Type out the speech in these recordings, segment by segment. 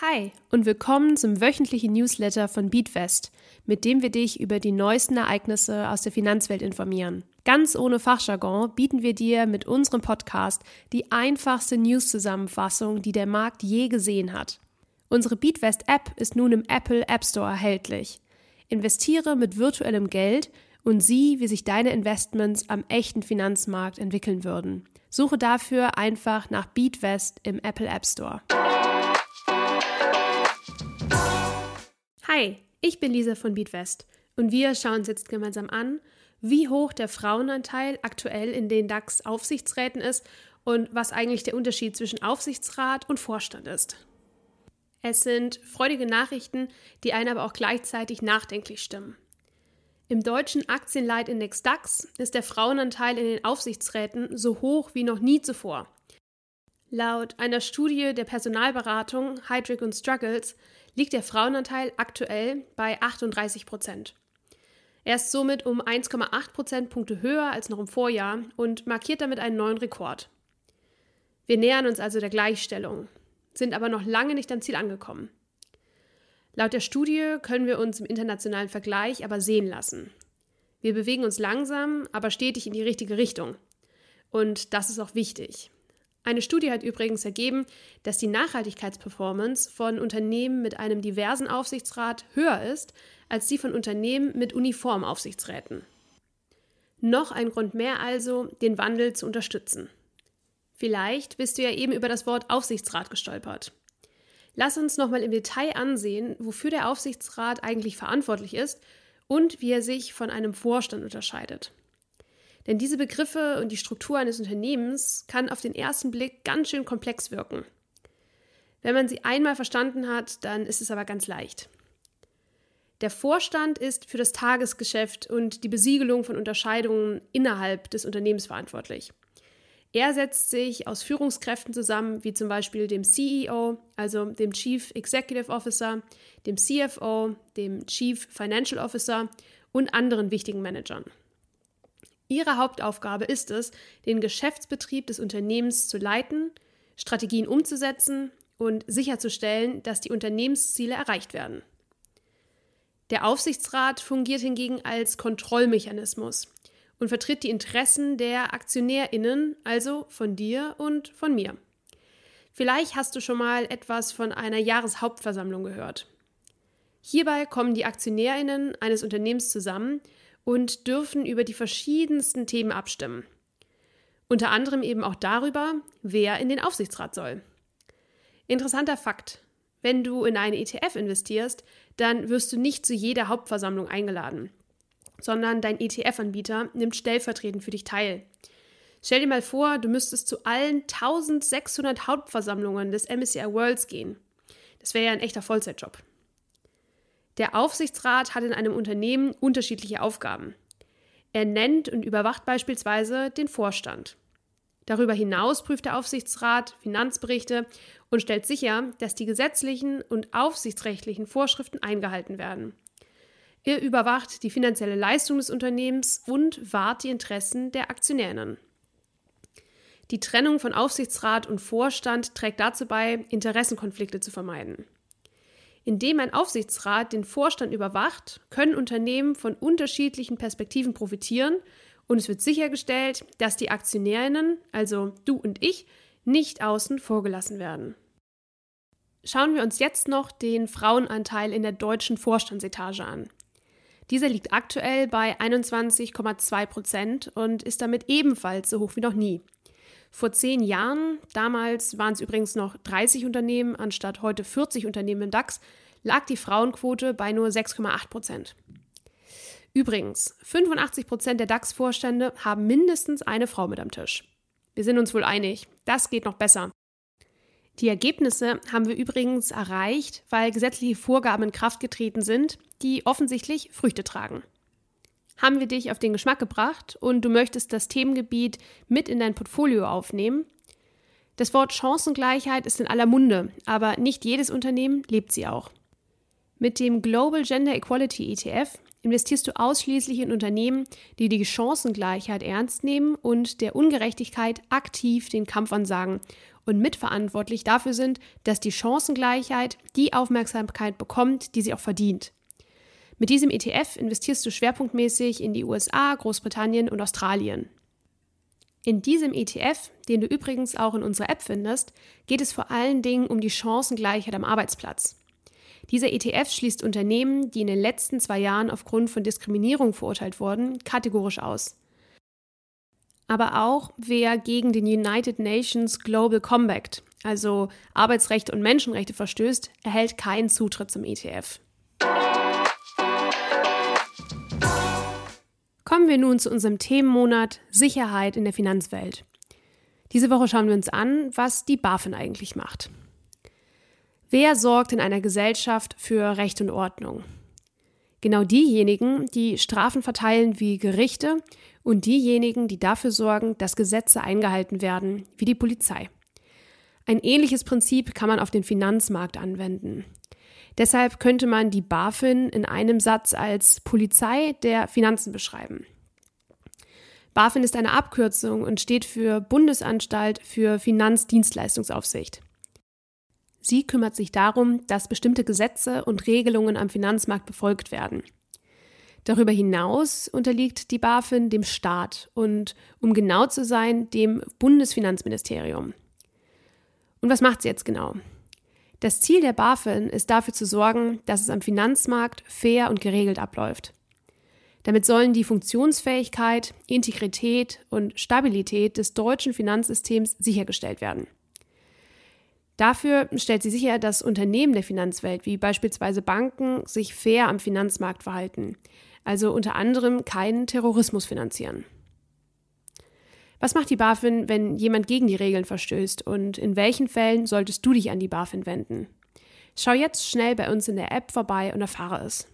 Hi und willkommen zum wöchentlichen Newsletter von Beatfest, mit dem wir dich über die neuesten Ereignisse aus der Finanzwelt informieren. Ganz ohne Fachjargon bieten wir dir mit unserem Podcast die einfachste News-Zusammenfassung, die der Markt je gesehen hat. Unsere Beatfest-App ist nun im Apple App Store erhältlich. Investiere mit virtuellem Geld und sieh, wie sich deine Investments am echten Finanzmarkt entwickeln würden. Suche dafür einfach nach Beatwest im Apple App Store. Hi, ich bin Lisa von Beatwest und wir schauen uns jetzt gemeinsam an, wie hoch der Frauenanteil aktuell in den DAX-Aufsichtsräten ist und was eigentlich der Unterschied zwischen Aufsichtsrat und Vorstand ist. Es sind freudige Nachrichten, die einen aber auch gleichzeitig nachdenklich stimmen. Im deutschen Aktienleitindex DAX ist der Frauenanteil in den Aufsichtsräten so hoch wie noch nie zuvor. Laut einer Studie der Personalberatung Heidrick Struggles liegt der Frauenanteil aktuell bei 38 Prozent. Er ist somit um 1,8 Prozentpunkte höher als noch im Vorjahr und markiert damit einen neuen Rekord. Wir nähern uns also der Gleichstellung, sind aber noch lange nicht am Ziel angekommen. Laut der Studie können wir uns im internationalen Vergleich aber sehen lassen. Wir bewegen uns langsam, aber stetig in die richtige Richtung. Und das ist auch wichtig. Eine Studie hat übrigens ergeben, dass die Nachhaltigkeitsperformance von Unternehmen mit einem diversen Aufsichtsrat höher ist als die von Unternehmen mit Uniformaufsichtsräten. Noch ein Grund mehr also, den Wandel zu unterstützen. Vielleicht bist du ja eben über das Wort Aufsichtsrat gestolpert. Lass uns nochmal im Detail ansehen, wofür der Aufsichtsrat eigentlich verantwortlich ist und wie er sich von einem Vorstand unterscheidet. Denn diese Begriffe und die Struktur eines Unternehmens kann auf den ersten Blick ganz schön komplex wirken. Wenn man sie einmal verstanden hat, dann ist es aber ganz leicht. Der Vorstand ist für das Tagesgeschäft und die Besiegelung von Unterscheidungen innerhalb des Unternehmens verantwortlich. Er setzt sich aus Führungskräften zusammen, wie zum Beispiel dem CEO, also dem Chief Executive Officer, dem CFO, dem Chief Financial Officer und anderen wichtigen Managern. Ihre Hauptaufgabe ist es, den Geschäftsbetrieb des Unternehmens zu leiten, Strategien umzusetzen und sicherzustellen, dass die Unternehmensziele erreicht werden. Der Aufsichtsrat fungiert hingegen als Kontrollmechanismus und vertritt die Interessen der Aktionärinnen, also von dir und von mir. Vielleicht hast du schon mal etwas von einer Jahreshauptversammlung gehört. Hierbei kommen die Aktionärinnen eines Unternehmens zusammen und dürfen über die verschiedensten Themen abstimmen. Unter anderem eben auch darüber, wer in den Aufsichtsrat soll. Interessanter Fakt. Wenn du in eine ETF investierst, dann wirst du nicht zu jeder Hauptversammlung eingeladen, sondern dein ETF-Anbieter nimmt stellvertretend für dich teil. Stell dir mal vor, du müsstest zu allen 1600 Hauptversammlungen des MSCI Worlds gehen. Das wäre ja ein echter Vollzeitjob. Der Aufsichtsrat hat in einem Unternehmen unterschiedliche Aufgaben. Er nennt und überwacht beispielsweise den Vorstand. Darüber hinaus prüft der Aufsichtsrat Finanzberichte und stellt sicher, dass die gesetzlichen und aufsichtsrechtlichen Vorschriften eingehalten werden. Er überwacht die finanzielle Leistung des Unternehmens und wahrt die Interessen der Aktionärinnen. Die Trennung von Aufsichtsrat und Vorstand trägt dazu bei, Interessenkonflikte zu vermeiden. Indem ein Aufsichtsrat den Vorstand überwacht, können Unternehmen von unterschiedlichen Perspektiven profitieren und es wird sichergestellt, dass die Aktionärinnen, also du und ich, nicht außen vorgelassen werden. Schauen wir uns jetzt noch den Frauenanteil in der deutschen Vorstandsetage an. Dieser liegt aktuell bei 21,2 Prozent und ist damit ebenfalls so hoch wie noch nie. Vor zehn Jahren, damals waren es übrigens noch 30 Unternehmen anstatt heute 40 Unternehmen im DAX, lag die Frauenquote bei nur 6,8 Prozent. Übrigens, 85 Prozent der DAX-Vorstände haben mindestens eine Frau mit am Tisch. Wir sind uns wohl einig, das geht noch besser. Die Ergebnisse haben wir übrigens erreicht, weil gesetzliche Vorgaben in Kraft getreten sind, die offensichtlich Früchte tragen haben wir dich auf den Geschmack gebracht und du möchtest das Themengebiet mit in dein Portfolio aufnehmen. Das Wort Chancengleichheit ist in aller Munde, aber nicht jedes Unternehmen lebt sie auch. Mit dem Global Gender Equality ETF investierst du ausschließlich in Unternehmen, die die Chancengleichheit ernst nehmen und der Ungerechtigkeit aktiv den Kampf ansagen, und mitverantwortlich dafür sind, dass die Chancengleichheit die Aufmerksamkeit bekommt, die sie auch verdient. Mit diesem ETF investierst du schwerpunktmäßig in die USA, Großbritannien und Australien. In diesem ETF, den du übrigens auch in unserer App findest, geht es vor allen Dingen um die Chancengleichheit am Arbeitsplatz. Dieser ETF schließt Unternehmen, die in den letzten zwei Jahren aufgrund von Diskriminierung verurteilt wurden, kategorisch aus. Aber auch wer gegen den United Nations Global Compact, also Arbeitsrechte und Menschenrechte verstößt, erhält keinen Zutritt zum ETF. Kommen wir nun zu unserem Themenmonat Sicherheit in der Finanzwelt. Diese Woche schauen wir uns an, was die BaFin eigentlich macht. Wer sorgt in einer Gesellschaft für Recht und Ordnung? Genau diejenigen, die Strafen verteilen wie Gerichte und diejenigen, die dafür sorgen, dass Gesetze eingehalten werden, wie die Polizei. Ein ähnliches Prinzip kann man auf den Finanzmarkt anwenden. Deshalb könnte man die BaFin in einem Satz als Polizei der Finanzen beschreiben. BaFin ist eine Abkürzung und steht für Bundesanstalt für Finanzdienstleistungsaufsicht. Sie kümmert sich darum, dass bestimmte Gesetze und Regelungen am Finanzmarkt befolgt werden. Darüber hinaus unterliegt die BaFin dem Staat und, um genau zu sein, dem Bundesfinanzministerium. Und was macht sie jetzt genau? Das Ziel der BaFin ist dafür zu sorgen, dass es am Finanzmarkt fair und geregelt abläuft. Damit sollen die Funktionsfähigkeit, Integrität und Stabilität des deutschen Finanzsystems sichergestellt werden. Dafür stellt sie sicher, dass Unternehmen der Finanzwelt, wie beispielsweise Banken, sich fair am Finanzmarkt verhalten, also unter anderem keinen Terrorismus finanzieren. Was macht die BaFin, wenn jemand gegen die Regeln verstößt und in welchen Fällen solltest du dich an die BaFin wenden? Schau jetzt schnell bei uns in der App vorbei und erfahre es.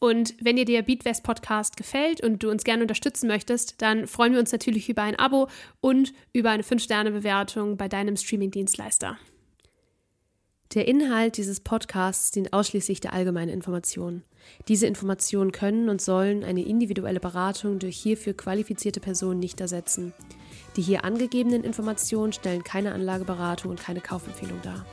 Und wenn dir der Beatwest Podcast gefällt und du uns gerne unterstützen möchtest, dann freuen wir uns natürlich über ein Abo und über eine 5-Sterne-Bewertung bei deinem Streaming-Dienstleister. Der Inhalt dieses Podcasts dient ausschließlich der allgemeinen Information. Diese Informationen können und sollen eine individuelle Beratung durch hierfür qualifizierte Personen nicht ersetzen. Die hier angegebenen Informationen stellen keine Anlageberatung und keine Kaufempfehlung dar.